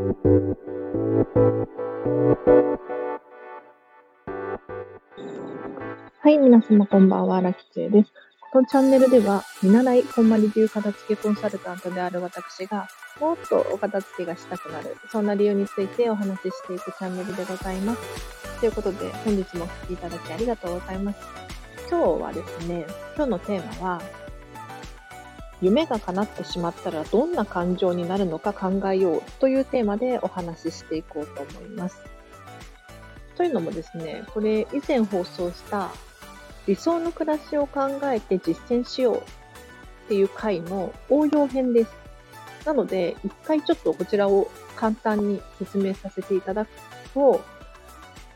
はい、皆様こんばんは、ラキチェです。このチャンネルでは、見習いこんまり流片付けコンサルタントである私が、もっとお片付けがしたくなる、そんな理由についてお話ししていくチャンネルでございます。ということで、本日もお聴きいただきありがとうございます。今日はですね、今日のテーマは、夢が叶ってしまったらどんな感情になるのか考えようというテーマでお話ししていこうと思います。というのもですね、これ以前放送した理想の暮らしを考えて実践しようっていう回の応用編です。なので、一回ちょっとこちらを簡単に説明させていただくと、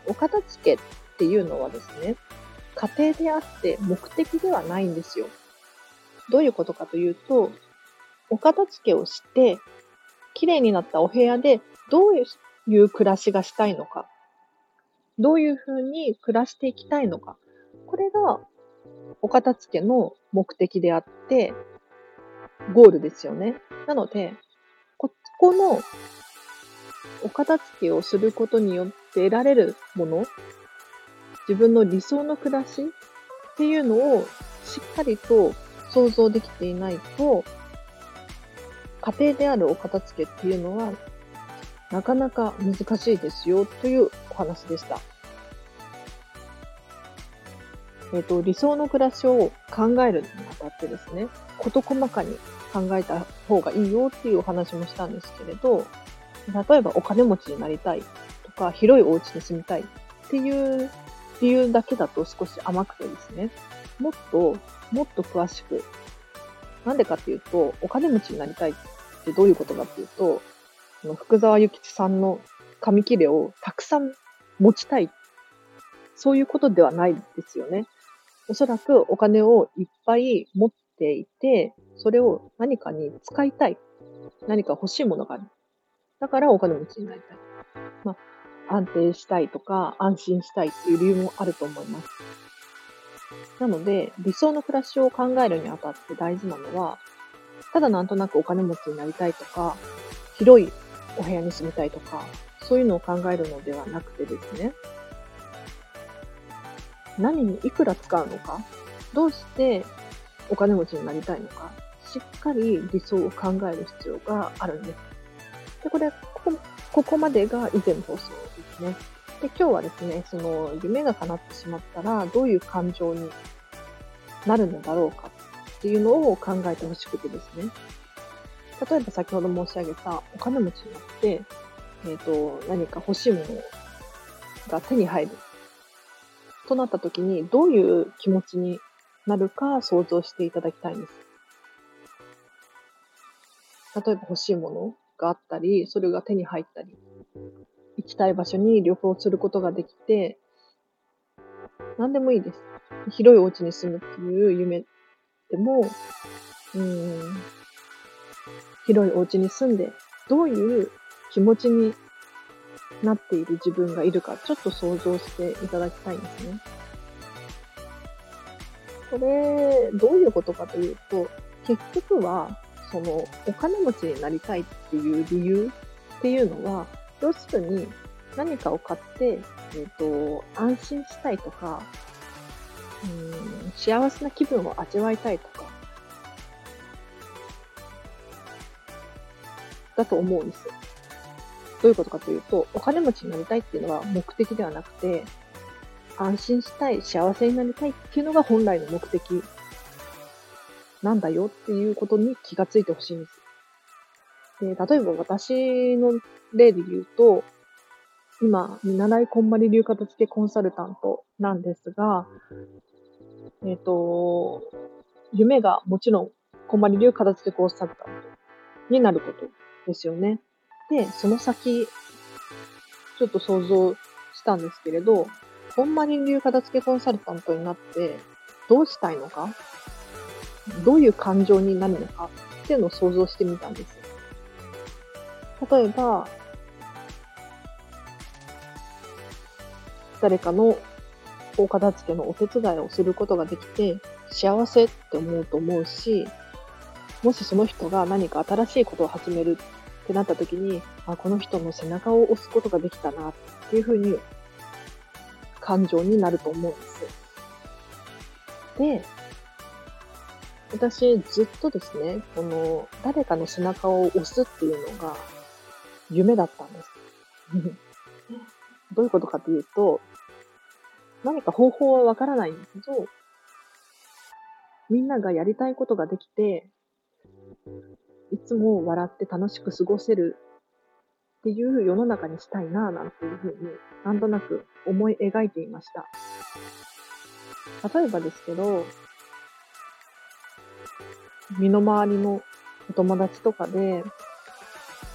お片付けっていうのはですね、家庭であって目的ではないんですよ。どういうことかというと、お片付けをして、綺麗になったお部屋でどういう暮らしがしたいのか、どういうふうに暮らしていきたいのか、これがお片付けの目的であって、ゴールですよね。なので、ここのお片付けをすることによって得られるもの、自分の理想の暮らしっていうのをしっかりと想像できていないと、家庭であるお片付けっていうのはなかなか難しいですよというお話でした。えっ、ー、と、理想の暮らしを考えるにあたってですね、事細かに考えた方がいいよっていうお話もしたんですけれど、例えばお金持ちになりたいとか、広いお家に住みたいっていう理由だけだと少し甘くてですね、もっと、もっと詳しく、なんでかっていうと、お金持ちになりたいってどういうことかっていうと、の福沢諭吉さんの紙切れをたくさん持ちたい。そういうことではないですよね。おそらくお金をいっぱい持っていて、それを何かに使いたい。何か欲しいものがある。だからお金持ちになりたい。まあ、安定したいとか、安心したいっていう理由もあると思います。なので、理想の暮らしを考えるにあたって大事なのは、ただなんとなくお金持ちになりたいとか、広いお部屋に住みたいとか、そういうのを考えるのではなくてですね、何にいくら使うのか、どうしてお金持ちになりたいのか、しっかり理想を考える必要があるんです。で、これ、ここここまでが以前の放送ですね。で、今日はですね、その夢が叶ってしまったらどういう感情になるのだろうかっていうのを考えてほしくてですね。例えば先ほど申し上げたお金持ちになって、えっ、ー、と、何か欲しいものが手に入るとなった時にどういう気持ちになるか想像していただきたいんです。例えば欲しいものがあったり、それが手に入ったり、行きたい場所に旅行することができて、何でもいいです。広いお家に住むっていう夢でも、うん、広いお家に住んで、どういう気持ちになっている自分がいるか、ちょっと想像していただきたいんですね。これ、どういうことかというと、結局は、その、お金持ちになりたいっていう理由っていうのは、要するに何かを買って、えっ、ー、と、安心したいとか、うん、幸せな気分を味わいたいとか、だと思うんですよ。どういうことかというと、お金持ちになりたいっていうのは目的ではなくて、安心したい、幸せになりたいっていうのが本来の目的なんだよっていうことに気がついてほしいんです。で、例えば私の例で言うと、今、見習いこんまり流片付けコンサルタントなんですが、えっ、ー、と、夢がもちろん、こんまり流片付けコンサルタントになることですよね。で、その先、ちょっと想像したんですけれど、ほんまに流片付けコンサルタントになって、どうしたいのか？どういう感情になるのか？っていうのを想像してみたんです。例えば、誰かのお片付けのお手伝いをすることができて幸せって思うと思うし、もしその人が何か新しいことを始めるってなった時に、あ、この人の背中を押すことができたなっていうふうに感情になると思うんです。で、私ずっとですね、この誰かの背中を押すっていうのが夢だったんです。どういうことかというと、何か方法はわからないんだけど、みんながやりたいことができて、いつも笑って楽しく過ごせるっていう世の中にしたいなぁなんていうふうになんとなく思い描いていました。例えばですけど、身の回りのお友達とかで、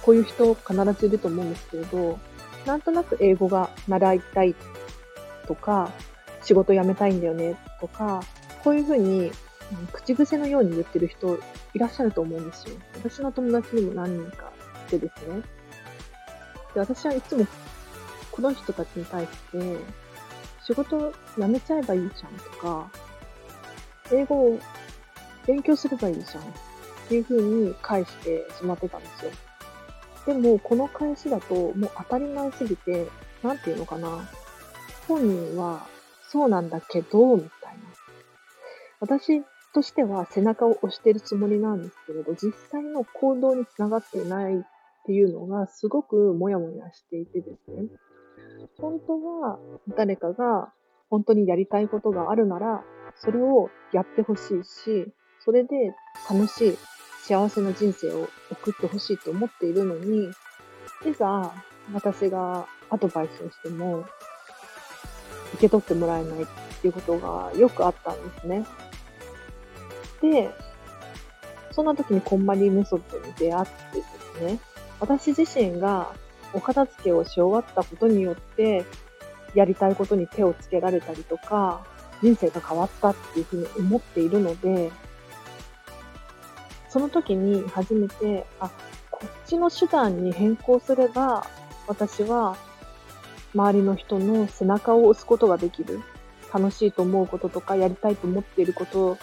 こういう人必ずいると思うんですけれど、なんとなく英語が習いたいとか、仕事辞めたいんだよねとか、こういうふうに口癖のように言ってる人いらっしゃると思うんですよ。私の友達にも何人かいてですね。で、私はいつもこの人たちに対して、仕事辞めちゃえばいいじゃんとか、英語を勉強すればいいじゃんっていう風に返してしまってたんですよ。でも、この返しだともう当たり前すぎて、なんていうのかな。本人はそうなんだけど、みたいな。私としては背中を押してるつもりなんですけれど、実際の行動につながっていないっていうのがすごくもやもやしていてですね。本当は誰かが本当にやりたいことがあるなら、それをやってほしいし、それで楽しい、幸せな人生を送ってほしいと思っているのに、いざ私がアドバイスをしても、受け取ってもらえないっていうことがよくあったんですね。で、そんな時にコンマリーメソッドに出会ってですね、私自身がお片付けをし終わったことによって、やりたいことに手をつけられたりとか、人生が変わったっていうふうに思っているので、その時に初めて、あ、こっちの手段に変更すれば、私は周りの人の背中を押すことができる。楽しいと思うこととか、やりたいと思っていること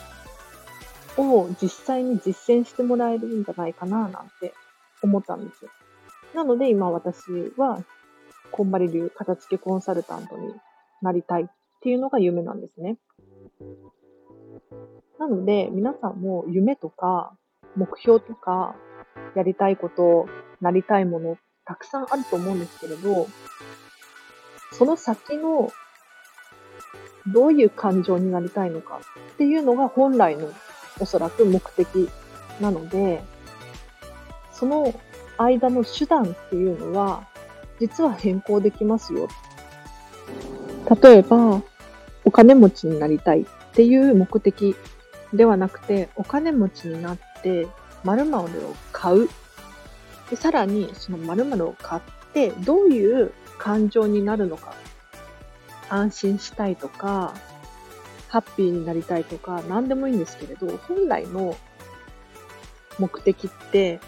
を実際に実践してもらえるんじゃないかな、なんて思ったんですよ。なので今私は、こんまり流片付けコンサルタントになりたいっていうのが夢なんですね。なので、皆さんも夢とか目標とかやりたいこと、なりたいもの、たくさんあると思うんですけれど、その先のどういう感情になりたいのかっていうのが本来のおそらく目的なので、その間の手段っていうのは、実は変更できますよ。例えば、お金持ちになりたいっていう目的ではなくて、お金持ちになっって、〇〇を買う。でさらに、その〇〇を買って、どういう感情になるのか。安心したいとか、ハッピーになりたいとか、何でもいいんですけれど、本来の目的って、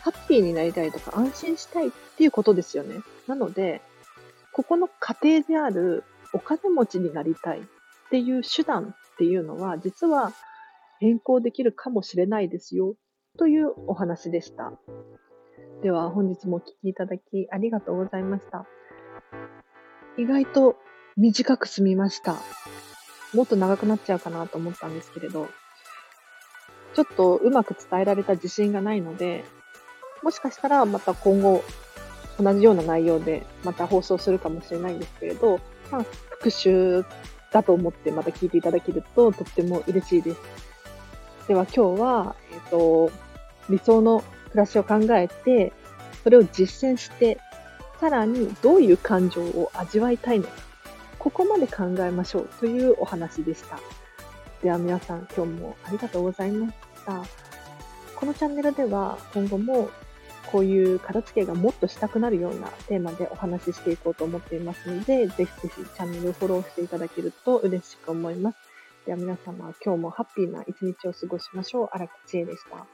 ハッピーになりたいとか安心したいっていうことですよね。なので、ここの過程であるお金持ちになりたいっていう手段っていうのは、実は変更できるかもしれないですよというお話でした。では本日もお聴きいただきありがとうございました。意外と短く済みました。もっと長くなっちゃうかなと思ったんですけれど、ちょっとうまく伝えられた自信がないので、もしかしたらまた今後同じような内容でまた放送するかもしれないんですけれど、まあ、復習だと思ってまた聞いていただけるととっても嬉しいです。では今日は、えっ、ー、と、理想の暮らしを考えて、それを実践して、さらにどういう感情を味わいたいのか、ここまで考えましょうというお話でした。では皆さん今日もありがとうございました。このチャンネルでは今後もこういう片付けがもっとしたくなるようなテーマでお話ししていこうと思っていますので、ぜひぜひチャンネルをフォローしていただけると嬉しく思います。では皆様、今日もハッピーな一日を過ごしましょう。荒木千恵でした。